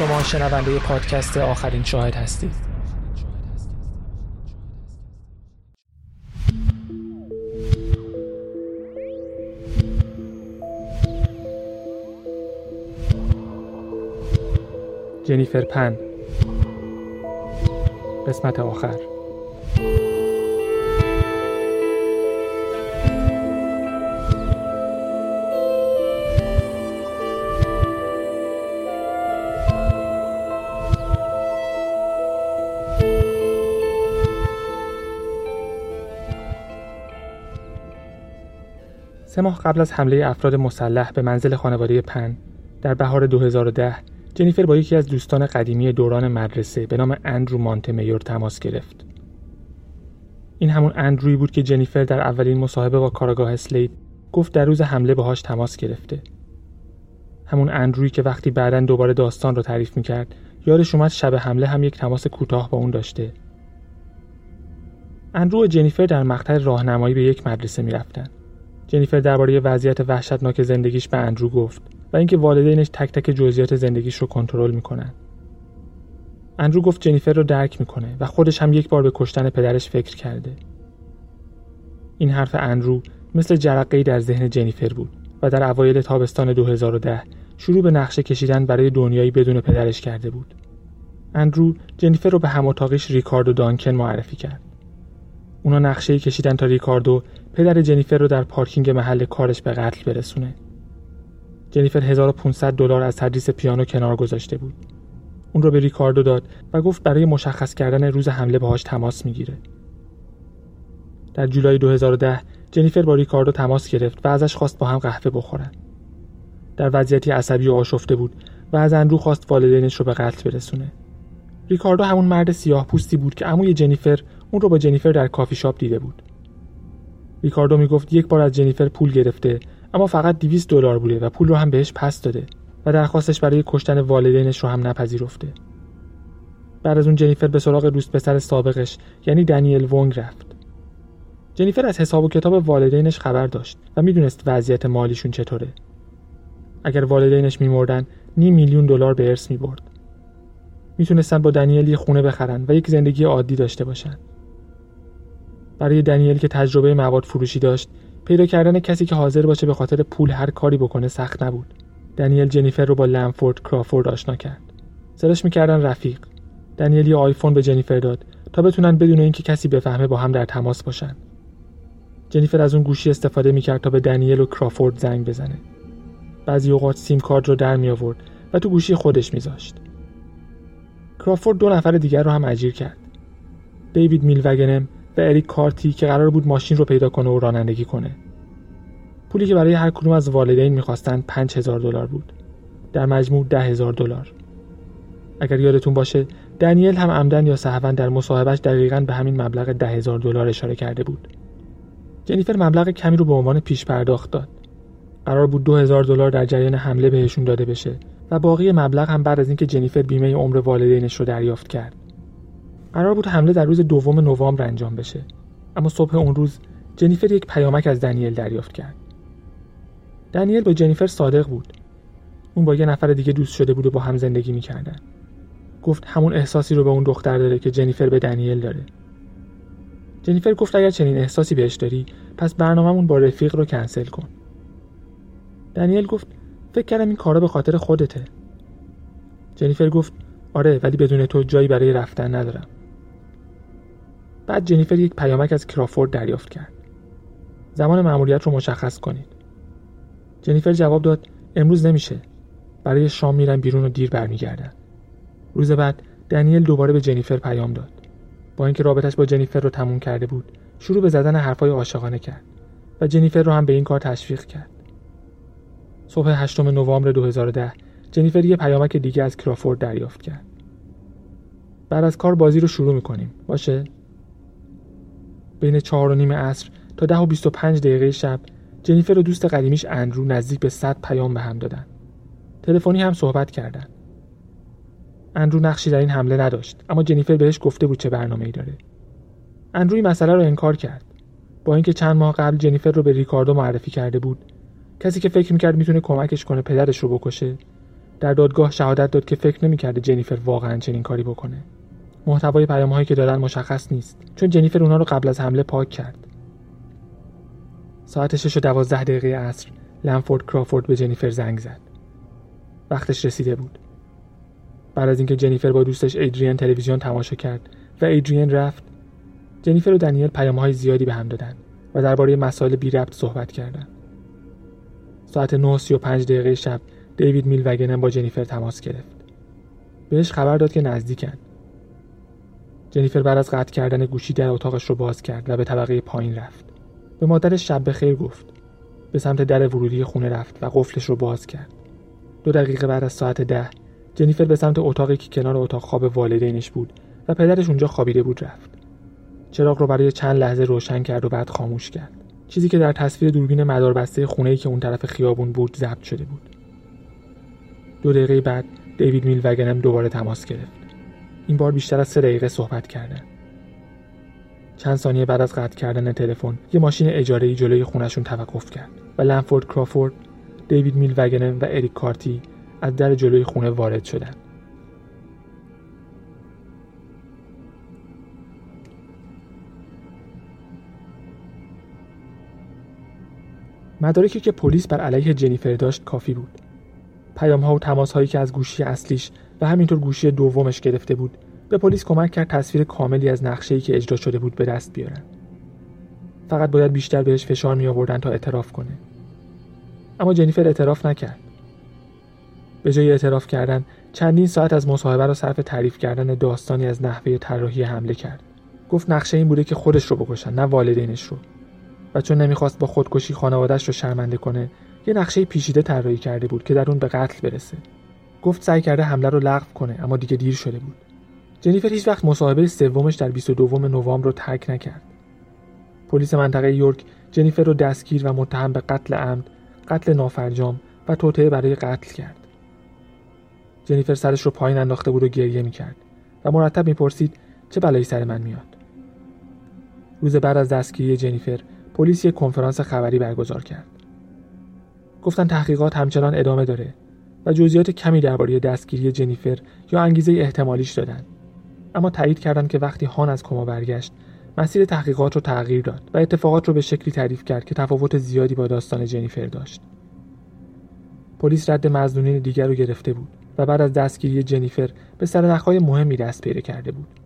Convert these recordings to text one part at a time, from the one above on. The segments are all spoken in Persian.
شما شنونده پادکست آخرین شاهد هستید. جنیفر پن. قسمت آخر. سه ماه قبل از حمله افراد مسلح به منزل خانواده پن در بهار 2010 جنیفر با یکی از دوستان قدیمی دوران مدرسه به نام اندرو مانتمیور تماس گرفت. این همون اندروی بود که جنیفر در اولین مصاحبه با کاراگاه اسلید گفت در روز حمله باهاش تماس گرفته. همون اندروی که وقتی بعدا دوباره داستان رو تعریف می‌کرد یادش اومد شب حمله هم یک تماس کوتاه با اون داشته. اندرو و جنیفر در مقطع راهنمایی به یک مدرسه می‌رفتن. جنیفر درباره وضعیت وحشتناک زندگیش به اندرو گفت و اینکه والدینش تک تک جزئیات زندگیش رو کنترل می‌کنن. اندرو گفت جنیفر رو درک می‌کنه و خودش هم یک بار به کشتن پدرش فکر کرده. این حرف اندرو مثل جرقه در ذهن جنیفر بود و در اوایل تابستان 2010 شروع به نقشه کشیدن برای دنیایی بدون پدرش کرده بود. اندرو جنیفر رو به هم ریکاردو دانکن معرفی کرد. اونا نقشه کشیدن تا ریکاردو پدر جنیفر رو در پارکینگ محل کارش به قتل برسونه. جنیفر 1500 دلار از تدریس پیانو کنار گذاشته بود. اون رو به ریکاردو داد و گفت برای مشخص کردن روز حمله باهاش تماس می‌گیره. در جولای 2010 جنیفر با ریکاردو تماس گرفت و ازش خواست با هم قهوه بخورن. در وضعیتی عصبی و آشفته بود و از اندرو خواست والدینش رو به قتل برسونه. ریکاردو همون مرد سیاه پوستی بود که عموی جنیفر اون رو با جنیفر در کافی شاپ دیده بود. ریکاردو می‌گفت یک بار از جنیفر پول گرفته اما فقط 200 دلار بوده و پول رو هم بهش پس داده و درخواستش برای کشتن والدینش رو هم نپذیرفته. بعد از اون جنیفر به سراغ دوست پسر سابقش یعنی دنیل وونگ رفت. جنیفر از حساب و کتاب والدینش خبر داشت و می‌دونست وضعیت مالیشون چطوره. اگر والدینش میمردن نیم میلیون دلار به ارث می‌برد. می‌تونستن با دنیل یه خونه بخرن و یک زندگی عادی داشته باشن. برای دنیل که تجربه مواد فروشی داشت پیدا کردن کسی که حاضر باشه به خاطر پول هر کاری بکنه سخت نبود. دنیل جنیفر رو با لمفورد کرافورد آشنا کرد. صداش می‌کردن رفیق. دنیل یه آیفون به جنیفر داد تا بتونن بدون اینکه کسی بفهمه با هم در تماس باشن. جنیفر از اون گوشی استفاده می‌کرد تا به دنیل و کرافورد زنگ بزنه. بعضی اوقات سیم کارت رو در می آورد و تو گوشی خودش میذاشت. کرافورد دو نفر دیگر رو هم اجیر کرد. دیوید میلوگنم و اریک کارتی که قرار بود ماشین رو پیدا کنه و رانندگی کنه. پولی که برای هر کدوم از والدین می‌خواستن 5000 دلار بود. در مجموع ده هزار دلار. اگر یادتون باشه دنیل هم عمدن یا سهوا در مصاحبهش دقیقا به همین مبلغ ده هزار دلار اشاره کرده بود. جنیفر مبلغ کمی رو به عنوان پیش پرداخت داد. قرار بود دو هزار دلار در جریان حمله بهشون داده بشه و باقی مبلغ هم بعد از اینکه جنیفر بیمه عمر والدینش رو دریافت کرد. قرار بود حمله در روز دوم نوامبر انجام بشه. اما صبح اون روز جنیفر یک پیامک از دنیل دریافت کرد. دنیل با جنیفر صادق بود. اون با یه نفر دیگه دوست شده بود و با هم زندگی می‌کردن. گفت همون احساسی رو به اون دختر داره که جنیفر به دنیل داره. جنیفر گفت اگر چنین احساسی بهش داری پس برنامهمون با رفیق رو کنسل کن. دنیل گفت فکر کردم این کارا به خاطر خودته. جنیفر گفت آره ولی بدون تو جایی برای رفتن ندارم. بعد جنیفر یک پیامک از کرافورد دریافت کرد. زمان مأموریت رو مشخص کنید. جنیفر جواب داد امروز نمیشه. برای شام میرن بیرون و دیر برمیگردن. روز بعد دنیل دوباره به جنیفر پیام داد. با اینکه رابطش با جنیفر رو تموم کرده بود شروع به زدن حرفای عاشقانه کرد و جنیفر رو هم به این کار تشویق کرد. صبح 8 نوامبر 2010 جنیفر یه پیامک دیگه از کرافورد دریافت کرد. بعد از کار بازی رو شروع می‌کنیم. باشه؟ بین چهار و نیم عصر تا ده و بیست و پنج دقیقه شب جنیفر و دوست قدیمیش اندرو نزدیک به صد پیام به هم دادن. تلفنی هم صحبت کردن. اندرو نقشی در این حمله نداشت اما جنیفر بهش گفته بود چه برنامه ای داره. اندرو این مسئله رو انکار کرد. با اینکه چند ماه قبل جنیفر رو به ریکاردو معرفی کرده بود کسی که فکر می‌کرد می‌تونه کمکش کنه پدرش رو بکشه در دادگاه شهادت داد که فکر نمی‌کرده جنیفر واقعا چنین کاری بکنه. محتوای پیامهایی که دادن مشخص نیست چون جنیفر اونا رو قبل از حمله پاک کرد ساعت 6 و 12 دقیقه عصر لنفورد کرافورد به جنیفر زنگ زد وقتش رسیده بود بعد از اینکه جنیفر با دوستش ایدریان تلویزیون تماشا کرد و ایدریان رفت جنیفر و دنیل پیامهای زیادی به هم دادن و درباره مسائل بی ربط صحبت کردند. ساعت 9:35 دقیقه شب دیوید میل وگنم با جنیفر تماس گرفت. بهش خبر داد که نزدیکن. جنیفر بعد از قطع کردن گوشی در اتاقش رو باز کرد و به طبقه پایین رفت. به مادرش شب به خیر گفت. به سمت در ورودی خونه رفت و قفلش رو باز کرد. دو دقیقه بعد از ساعت ده جنیفر به سمت اتاقی که کنار اتاق خواب والدینش بود و پدرش اونجا خوابیده بود رفت. چراغ رو برای چند لحظه روشن کرد و بعد خاموش کرد. چیزی که در تصویر دوربین مداربسته خونه‌ای که اون طرف خیابون بود ضبط شده بود. دو دقیقه بعد دیوید میل وگنم دوباره تماس گرفت. این بار بیشتر از سه دقیقه صحبت کردن. چند ثانیه بعد از قطع کردن تلفن یه ماشین اجاره جلوی خونشون توقف کرد و لنفورد کرافورد، دیوید میل وگنم و اریک کارتی از در جلوی خونه وارد شدند. مدارکی که پلیس بر علیه جنیفر داشت کافی بود پیام ها و تماس هایی که از گوشی اصلیش و همینطور گوشی دومش گرفته بود. به پلیس کمک کرد تصویر کاملی از نقشه‌ای که اجرا شده بود به دست بیارن. فقط باید بیشتر بهش فشار می آوردن تا اعتراف کنه. اما جنیفر اعتراف نکرد. به جای اعتراف کردن چندین ساعت از مصاحبه را صرف تعریف کردن داستانی از نحوه طراحی حمله کرد. گفت نقشه این بوده که خودش رو بکشن نه والدینش رو. و چون نمی‌خواست با خودکشی خانوادش رو شرمنده کنه یه نقشه پیچیده طراحی کرده بود که در اون به قتل برسه. گفت سعی کرده حمله رو لغو کنه اما دیگه دیر شده بود. جنیفر هیچ وقت مصاحبه سومش در 22 نوامبر رو ترک نکرد. پلیس منطقه یورک جنیفر رو دستگیر و متهم به قتل عمد قتل نافرجام و توطئه برای قتل کرد. جنیفر سرش رو پایین انداخته بود و گریه می‌کرد و مرتب می‌پرسید چه بلایی سر من میاد. روز بعد از دستگیری جنیفر پلیس یک کنفرانس خبری برگزار کرد. گفتن تحقیقات همچنان ادامه داره. و جزئیات کمی درباره دستگیری جنیفر یا انگیزه احتمالیش دادن. اما تایید کردند که وقتی هان از کما برگشت مسیر تحقیقات رو تغییر داد و اتفاقات رو به شکلی تعریف کرد که تفاوت زیادی با داستان جنیفر داشت. پلیس رد مزنونین دیگر رو گرفته بود و بعد از دستگیری جنیفر به سرنخهای مهمی دست پیدا کرده بود.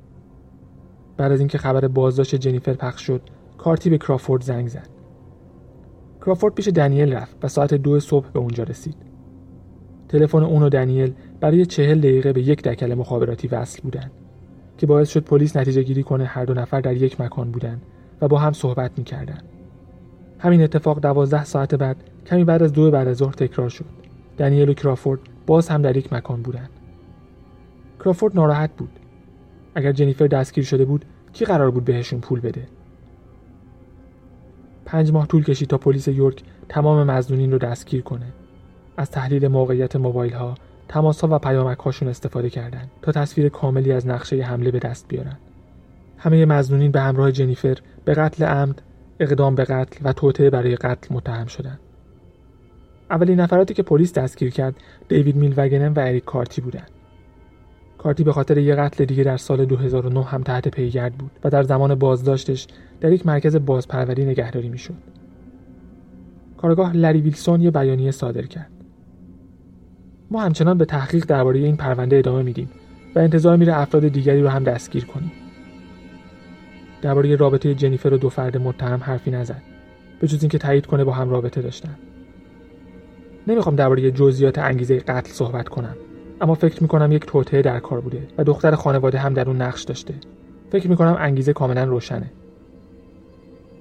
بعد از اینکه خبر بازداشت جنیفر پخش شد کارتی به کرافورد زنگ زد کرافورد پیش دنیل رفت و ساعت دو صبح به اونجا رسید تلفن اون و دنیل برای چهل دقیقه به یک دکل مخابراتی وصل بودند که باعث شد پلیس نتیجه گیری کنه هر دو نفر در یک مکان بودند و با هم صحبت می‌کردند. همین اتفاق دوازده ساعت بعد کمی بعد از دو بعد از ظهر تکرار شد. دنیل و کرافورد باز هم در یک مکان بودند. کرافورد ناراحت بود. اگر جنیفر دستگیر شده بود کی قرار بود بهشون پول بده؟ پنج ماه طول کشید تا پلیس یورک تمام مزنونین رو دستگیر کنه از تحلیل موقعیت موبایل ها تماس ها و پیامک هاشون استفاده کردند تا تصویر کاملی از نقشه حمله به دست بیارن همه مزنونین به همراه جنیفر به قتل عمد اقدام به قتل و توطعه برای قتل متهم شدند اولین نفراتی که پلیس دستگیر کرد دیوید میل وگنن و اریک کارتی بودند کارتی به خاطر یه قتل دیگه در سال 2009 هم تحت پیگرد بود و در زمان بازداشتش در یک مرکز بازپروری نگهداری می‌شد. کارگاه لری ویلسون یه بیانیه صادر کرد. ما همچنان به تحقیق درباره این پرونده ادامه میدیم و انتظار میره افراد دیگری رو هم دستگیر کنیم. درباره رابطه جنیفر و دو فرد متهم حرفی نزد. به جز اینکه تایید کنه با هم رابطه داشتن. نمی‌خوام درباره جزئیات انگیزه قتل صحبت کنم اما فکر می‌کنم یک توطعه در کار بوده و دختر خانواده هم در اون نقش داشته فکر می‌کنم انگیزه کاملا روشنه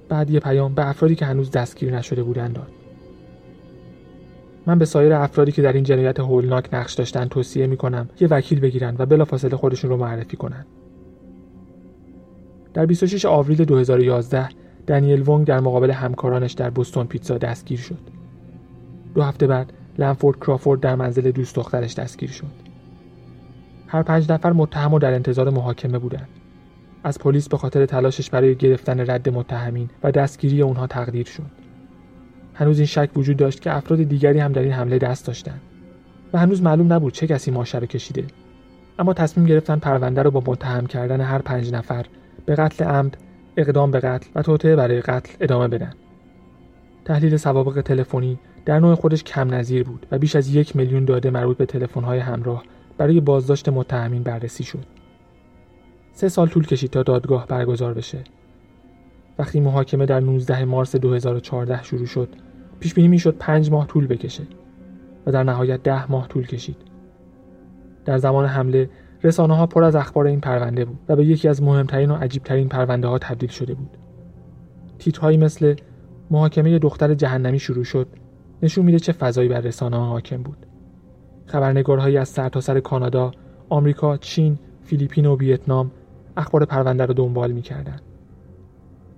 بعد یه پیام به افرادی که هنوز دستگیر نشده بودن داد من به سایر افرادی که در این جنایت هولناک نقش داشتن توصیه می‌کنم یه وکیل بگیرن و بلافاصله خودشون رو معرفی کنن در 26 آوریل 2011 دنیل وونگ در مقابل همکارانش در بوستون پیتزا دستگیر شد دو هفته بعد لنفورد کرافورد در منزل دوست دخترش دستگیر شد. هر پنج نفر متهم و در انتظار محاکمه بودند. از پلیس به خاطر تلاشش برای گرفتن رد متهمین و دستگیری اونها تقدیر شد. هنوز این شک وجود داشت که افراد دیگری هم در این حمله دست داشتند. و هنوز معلوم نبود چه کسی ماشه رو کشیده اما تصمیم گرفتن پرونده رو با متهم کردن هر پنج نفر به قتل عمد اقدام به قتل و توطعه برای قتل ادامه بدن تحلیل سوابق تلفنی در نوع خودش کم نظیر بود و بیش از یک میلیون داده مربوط به تلفن‌های همراه برای بازداشت متهمین بررسی شد. سه سال طول کشید تا دادگاه برگزار بشه. وقتی محاکمه در 19 مارس 2014 شروع شد، پیش بینی می‌شد پنج ماه طول بکشه و در نهایت ده ماه طول کشید. در زمان حمله رسانه ها پر از اخبار این پرونده بود و به یکی از مهمترین و عجیبترین پرونده ها تبدیل شده بود. تیترهایی مثل محاکمه دختر جهنمی شروع شد نشون میده چه فضایی بر رسانه ها حاکم بود. خبرنگارهایی از سرتاسر سر کانادا، آمریکا، چین، فیلیپین و ویتنام اخبار پرونده را دنبال می‌کردند.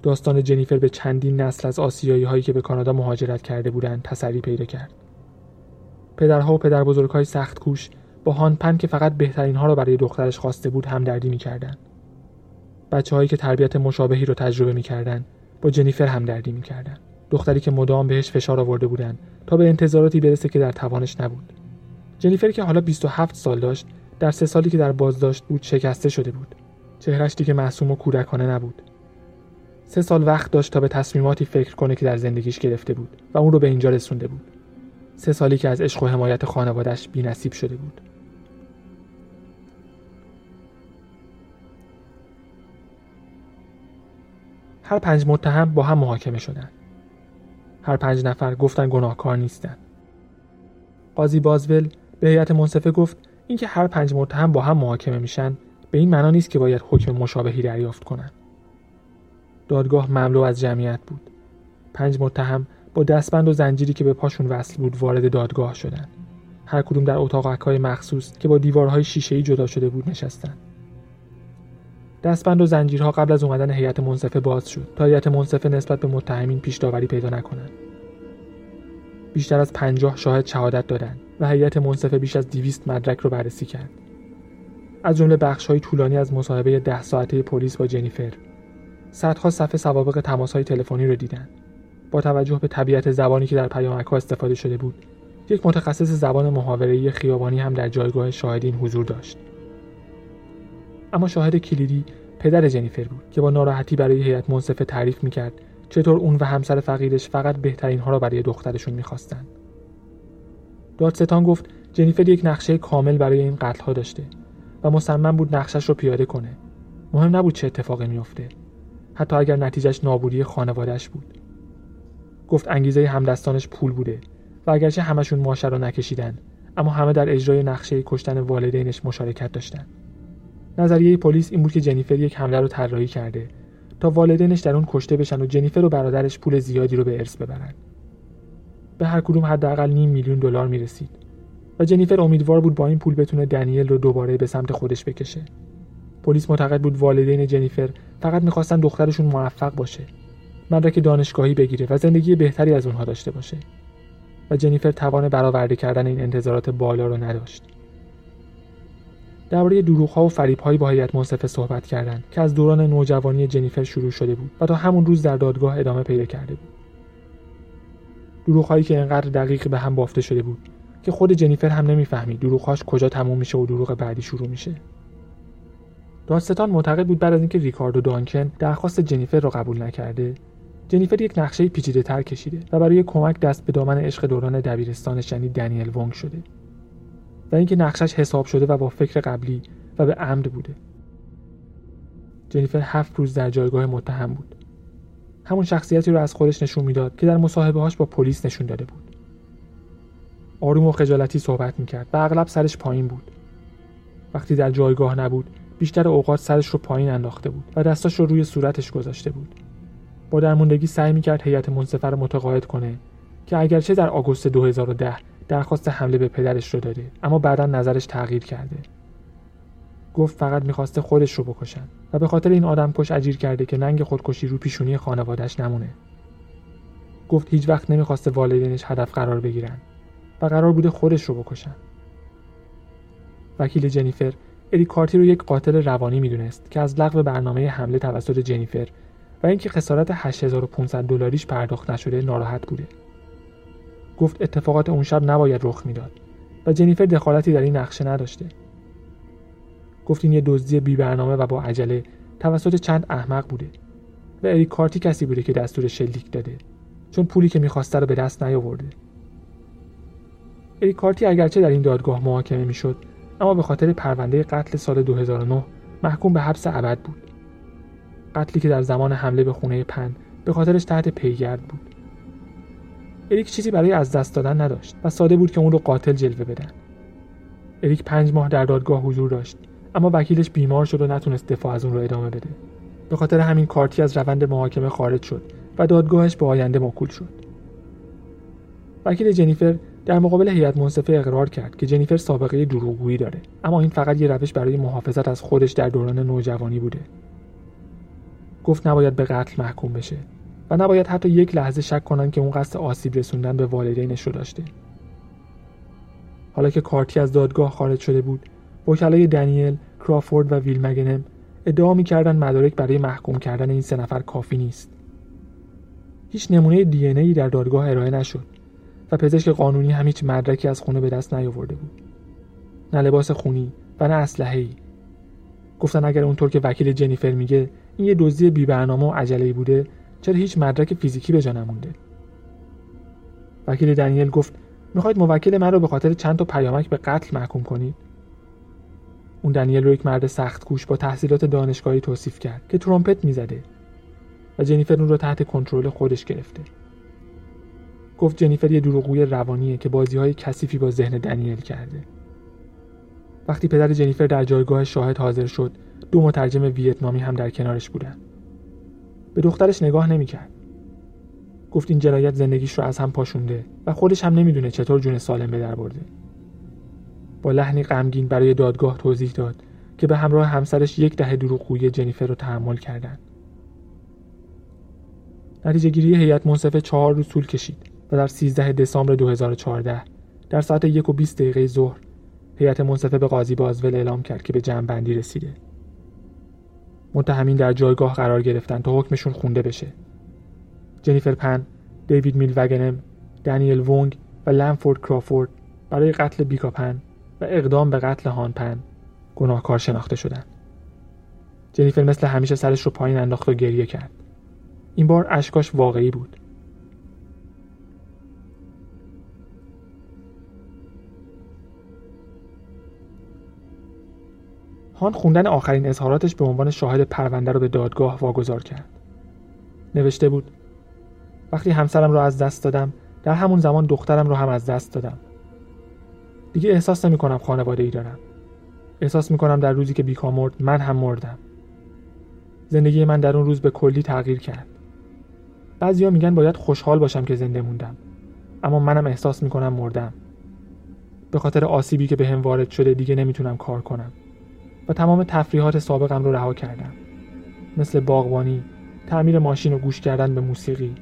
داستان جنیفر به چندین نسل از آسیایی هایی که به کانادا مهاجرت کرده بودند تسری پیدا کرد. پدرها و پدر های سخت کوش با هانپن که فقط بهترین ها را برای دخترش خواسته بود هم دردی می‌کردند. بچه هایی که تربیت مشابهی رو تجربه می‌کردند با جنیفر هم دردی می‌کردند. دختری که مدام بهش فشار آورده بودند تا به انتظاراتی برسه که در توانش نبود. جنیفر که حالا 27 سال داشت در سه سالی که در بازداشت بود شکسته شده بود. چهرش دیگه معصوم و کودکانه نبود. سه سال وقت داشت تا به تصمیماتی فکر کنه که در زندگیش گرفته بود و اون رو به اینجا رسونده بود. سه سالی که از عشق و حمایت خانوادش نصیب شده بود. هر پنج متهم با هم محاکمه شدند. هر پنج نفر گفتن گناهکار نیستند. قاضی بازول به هیئت منصفه گفت اینکه هر پنج متهم با هم محاکمه میشن به این معنا نیست که باید حکم مشابهی دریافت کنند. دادگاه مملو از جمعیت بود. پنج متهم با دستبند و زنجیری که به پاشون وصل بود وارد دادگاه شدند. هر کدوم در اتاقک‌های مخصوص که با دیوارهای شیشه‌ای جدا شده بود نشستند. دستبند و زنجیرها قبل از اومدن هیئت منصفه باز شد تا هیئت منصفه نسبت به متهمین پیش داوری پیدا نکنند. بیشتر از پنجاه شاهد شهادت دادند و هیئت منصفه بیش از 200 مدرک رو بررسی کرد. از جمله های طولانی از مصاحبه ده ساعته پلیس با جنیفر. صدها صفحه سوابق های تلفنی رو دیدند. با توجه به طبیعت زبانی که در پیامک‌ها استفاده شده بود، یک متخصص زبان محاوره‌ای خیابانی هم در جایگاه شاهدین حضور داشت. اما شاهد کلیدی پدر جنیفر بود که با ناراحتی برای هیئت منصفه تعریف می‌کرد چطور اون و همسر فقیرش فقط بهترین ها را برای دخترشون می‌خواستند. دادستان گفت جنیفر یک نقشه کامل برای این قتل ها داشته و مصمم بود نقشش رو پیاده کنه. مهم نبود چه اتفاقی میافته. حتی اگر نتیجهش نابودی خانوادهش بود. گفت انگیزه همدستانش پول بوده و اگرچه همشون ماشه را نکشیدن اما همه در اجرای نقشه کشتن والدینش مشارکت داشتند. نظریه پلیس این بود که جنیفر یک حمله رو طراحی کرده تا والدینش در اون کشته بشن و جنیفر و برادرش پول زیادی رو به ارث ببرن. به هر کدوم حداقل نیم میلیون دلار می‌رسید و جنیفر امیدوار بود با این پول بتونه دنیل رو دوباره به سمت خودش بکشه. پلیس معتقد بود والدین جنیفر فقط می‌خواستن دخترشون موفق باشه. مدرک دانشگاهی بگیره و زندگی بهتری از اونها داشته باشه. و جنیفر توان برآورده کردن این انتظارات بالا رو نداشت. درباره دروغها و فریبهایی با هیئت منصفه صحبت کردند که از دوران نوجوانی جنیفر شروع شده بود و تا همون روز در دادگاه ادامه پیدا کرده بود. دروغهایی که انقدر دقیق به هم بافته شده بود که خود جنیفر هم نمی‌فهمید دروغهاش کجا تموم میشه و دروغ بعدی شروع میشه. دادستان معتقد بود بعد از اینکه ریکاردو دانکن درخواست جنیفر را قبول نکرده جنیفر یک نقشه پیچیده تر کشیده و برای کمک دست به دامن عشق دوران دبیرستانش یعنی دنیل وونگ شده و اینکه نقشش حساب شده و با فکر قبلی و به عمد بوده. جنیفر هفت روز در جایگاه متهم بود. همون شخصیتی رو از خودش نشون می‌داد که در مصاحبه هاش با پلیس نشون داده بود. آروم و خجالتی صحبت می‌کرد و اغلب سرش پایین بود. وقتی در جایگاه نبود بیشتر اوقات سرش رو پایین انداخته بود و دستاش رو روی صورتش گذاشته بود. با درموندگی سعی می‌کرد هیئت منصفه رو متقاعد کنه که اگرچه در آگوست 2010 درخواست حمله به پدرش رو داده اما بعدا نظرش تغییر کرده. گفت فقط می‌خواسته خودش رو بکشن و به خاطر این آدم کش اجیر کرده که ننگ خودکشی رو پیشونی خانوادش نمونه. گفت هیچ وقت نمی‌خواسته والدینش هدف قرار بگیرن و قرار بوده خودش رو بکشن. وکیل جنیفر ادی کارتی رو یک قاتل روانی می‌دونست که از لغو برنامه حمله توسط جنیفر و اینکه خسارت 8500 دلاریش پرداخت نشده ناراحت بوده. گفت اتفاقات اون شب نباید رخ می‌داد و جنیفر دخالتی در این نقشه نداشته. گفت این یه دزدی بی برنامه و با عجله توسط چند احمق بوده و اریک کارتی کسی بوده که دستور شلیک داده چون پولی که می‌خواسته رو به دست نیاورده. اریک کارتی اگرچه در این دادگاه محاکمه می‌شد اما به خاطر پرونده قتل سال 2009 محکوم به حبس ابد بود. قتلی که در زمان حمله به خونه پن به خاطرش تحت پیگرد بود. اریک چیزی برای از دست دادن نداشت و ساده بود که اون رو قاتل جلوه بدن. اریک پنج ماه در دادگاه حضور داشت اما وکیلش بیمار شد و نتونست دفاع از اون رو ادامه بده. به خاطر همین کارتی از روند محاکمه خارج شد و دادگاهش به آینده موکول شد. وکیل جنیفر در مقابل هیئت منصفه اقرار کرد که جنیفر سابقه دروغگویی داره. اما این فقط یه روش برای محافظت از خودش در دوران نوجوانی بوده. گفت نباید به قتل محکوم بشه و نباید حتی یک لحظه شک کنن که اون قصد آسیب رسوندن به والدینش رو داشته. حالا که کارتی از دادگاه خارج شده بود وکلای دنیل کرافورد و ویل مگنم ادعا می‌کردند مدارک برای محکوم کردن این سه نفر کافی نیست. هیچ نمونه دی ای در دادگاه ارائه نشد. پزشک قانونی هم هیچ مدرکی از خونه به دست نیاورده بود. نه لباس خونی و نه اسلحه ای گفتن اگر اونطور که وکیل جنیفر میگه این یه دزدی بی برنامه و عجله بوده چرا هیچ مدرک فیزیکی به جا نمونده؟ وکیل دنیل گفت می‌خواید موکل من رو به خاطر چند تا پیامک به قتل محکوم کنید؟ اون دنیل رو یک مرد سخت کوش با تحصیلات دانشگاهی توصیف کرد که ترومپت می‌زده و جنیفر اون رو تحت کنترل خودش گرفته. گفت جنیفر یه دروغگوی روانیه که بازی های کثیفی با ذهن دنیل کرده. وقتی پدر جنیفر در جایگاه شاهد حاضر شد دو مترجم ویتنامی هم در کنارش بودن به دخترش نگاه نمی‌کرد. گفت این جنایت زندگیش رو از هم پاشونده و خودش هم نمی‌دونه چطور جون سالم به در برده. با لحنی غمگین برای دادگاه توضیح داد که به همراه همسرش یک دهه دروغگویی جنیفر رو تحمل کردند. نتیجه گیری هیئت منصفه چهار روز طول کشید. و در 13 دسامبر 2014 در ساعت یک و 20 دقیقه ظهر هیئت منصفه به قاضی بازول اعلام کرد که به جمع بندی رسیده. متهمین در جایگاه قرار گرفتن تا حکمشون خونده بشه. جنیفر پن، دیوید میل وگنم، دانیل وونگ و لنفورد کرافورد برای قتل بیکاپن و اقدام به قتل هانپن گناهکار شناخته شدند. جنیفر مثل همیشه سرش رو پایین انداخت و گریه کرد. این بار اشکاش واقعی بود. هان خوندن آخرین اظهاراتش به عنوان شاهد پرونده رو به دادگاه واگذار کرد. نوشته بود وقتی همسرم رو از دست دادم در همون زمان دخترم رو هم از دست دادم. دیگه احساس نمی کنم خانواده ای دارم. احساس می کنم در روزی که بیکا مرد من هم مردم. زندگی من در اون روز به کلی تغییر کرد. بعضیا میگن باید خوشحال باشم که زنده موندم. اما منم احساس می کنم مردم. به خاطر آسیبی که به هم وارد شده دیگه نمی‌تونم کار کنم. و تمام تفریحات سابقم رو رها کردم. مثل باغبانی تعمیر ماشین و گوش کردن به موسیقی.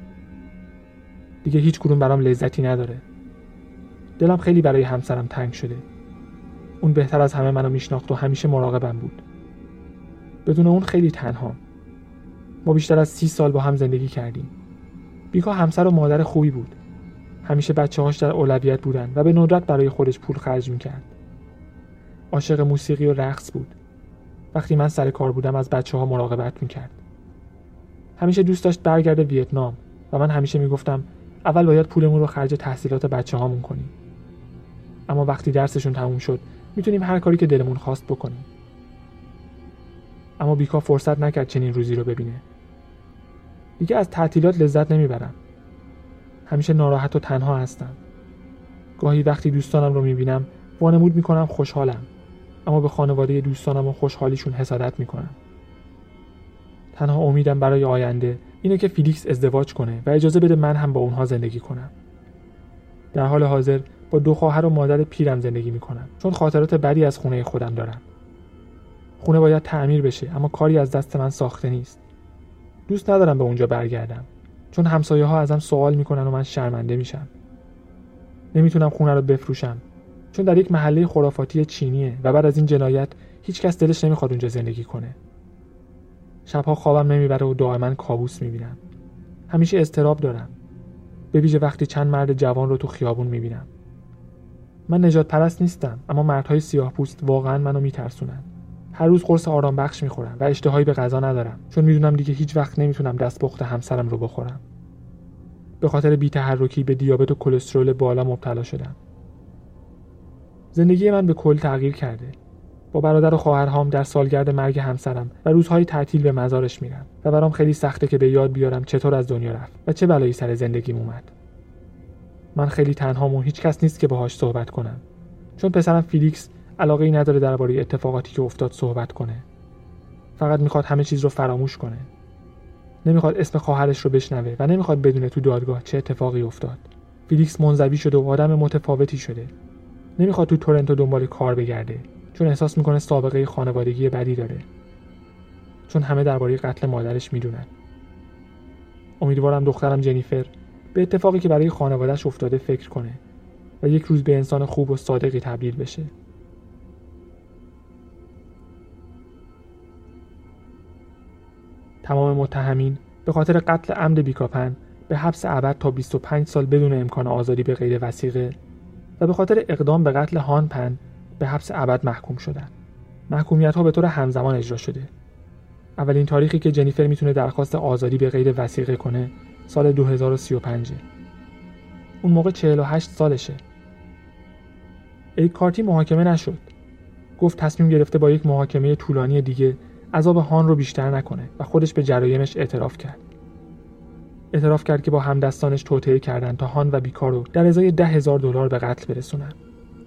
دیگه هیچ کدوم برام لذتی نداره. دلم خیلی برای همسرم تنگ شده. اون بهتر از همه منو میشناخت و همیشه مراقبم بود. بدون اون خیلی تنها. ما بیشتر از سی سال با هم زندگی کردیم. بیکا همسر و مادر خوبی بود. همیشه بچه هاش در اولویت بودن و به ندرت برای خودش پول خرج می‌کرد. عاشق موسیقی و رقص بود. وقتی من سر کار بودم از بچه ها مراقبت می‌کرد. همیشه دوست داشت برگرده ویتنام و من همیشه می‌گفتم اول باید پولمون رو خرج تحصیلات بچه هامون کنیم. اما وقتی درسشون تموم شد می‌تونیم هر کاری که دلمون خواست بکنیم. اما بیکا فرصت نکرد چنین روزی رو ببینه. دیگه از تعطیلات لذت نمی‌برم. همیشه ناراحت و تنها هستم. گاهی وقتی دوستانم رو می‌بینم وانمود می‌کنم خوشحالم. اما به خانواده دوستانم و خوشحالیشون حسادت می‌کنم. تنها امیدم برای آینده اینه که فیلیکس ازدواج کنه و اجازه بده من هم با اونها زندگی کنم. در حال حاضر با دو خواهر و مادر پیرم زندگی می‌کنم چون خاطرات بدی از خونه خودم دارم. خونه باید تعمیر بشه اما کاری از دست من ساخته نیست. دوست ندارم به اونجا برگردم. چون همسایه ها ازم سوال می‌کنن و من شرمنده میشم. نمی‌تونم خونه رو بفروشم. چون در یک محله خرافاتی چینیه و بعد از این جنایت هیچکس دلش نمی‌خواد اونجا زندگی کنه. شبها خوابم نمی‌بره و دائما کابوس می‌بینم. همیشه استراب دارم. به ویژه وقتی چند مرد جوان رو تو خیابون می‌بینم. من نجات پرست نیستم اما مردهای سیاه پوست واقعا منو میترسونن. هر روز قرص آرام بخش می‌خورم و اشتهایی به غذا ندارم چون می‌دونم دیگه هیچ وقت نمی‌تونم دست بخت همسرم رو بخورم. به خاطر بیتحرکی به دیابت و کلسترول بالا مبتلا شدم. زندگی من به کل تغییر کرده. با برادر و خواهرهام در سالگرد مرگ همسرم و روزهای تعطیل به مزارش میرم و برام خیلی سخته که به یاد بیارم چطور از دنیا رفت و چه بلایی سر زندگیم اومد. من خیلی تنهام و هیچ کس نیست که باهاش صحبت کنم. چون پسرم فیلیکس علاقه ای نداره درباره اتفاقاتی که افتاد صحبت کنه. فقط می‌خواد همه چیز رو فراموش کنه. نمی‌خواد اسم خواهرش رو بشنوه و نمی‌خواد بدونه تو دادگاه چه اتفاقی افتاد. فیلیکس منزوی شده و آدم متفاوتی شده. نمی‌خواد تو تورنتو دنبال کار بگرده چون احساس می‌کنه سابقه خانوادگی بدی داره. چون همه درباره قتل مادرش می‌دونن. امیدوارم دخترم جنیفر به اتفاقی که برای خانوادهش افتاده فکر کنه و یک روز به انسان خوب و صادقی تبدیل بشه. تمام متهمین به خاطر قتل عمد بیکاپن به حبس ابد تا 25 سال بدون امکان آزادی به غیر وسیقه و به خاطر اقدام به قتل هان پن به حبس ابد محکوم شدن. محکومیت ها به طور همزمان اجرا شده. اولین تاریخی که جنیفر می‌تونه درخواست آزادی به غیر وسیقه کنه سال 2035 اون موقع 48 سالشه. ای کارتی محاکمه نشد. گفت تصمیم گرفته با یک محاکمه طولانی دیگه عذاب هان رو بیشتر نکنه و خودش به جرایمش اعتراف کرد. اعتراف کرد که با همدستانش توطئه کردن تا هان و بیکارو در ازای ده هزار دلار به قتل برسونن.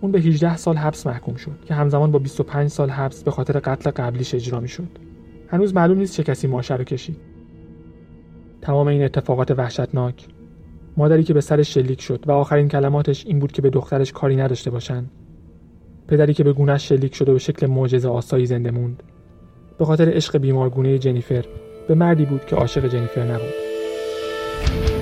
اون به 18 سال حبس محکوم شد که همزمان با 25 سال حبس به خاطر قتل قبلیش اجرا می‌شد. هنوز معلوم نیست چه کسی ماشه رو کشید. تمام این اتفاقات وحشتناک مادری که به سرش شلیک شد و آخرین کلماتش این بود که به دخترش کاری نداشته باشن پدری که به گونهش شلیک شد و به شکل معجزه آسایی زنده موند به خاطر عشق بیمارگونه جنیفر به مردی بود که عاشق جنیفر نبود Bye.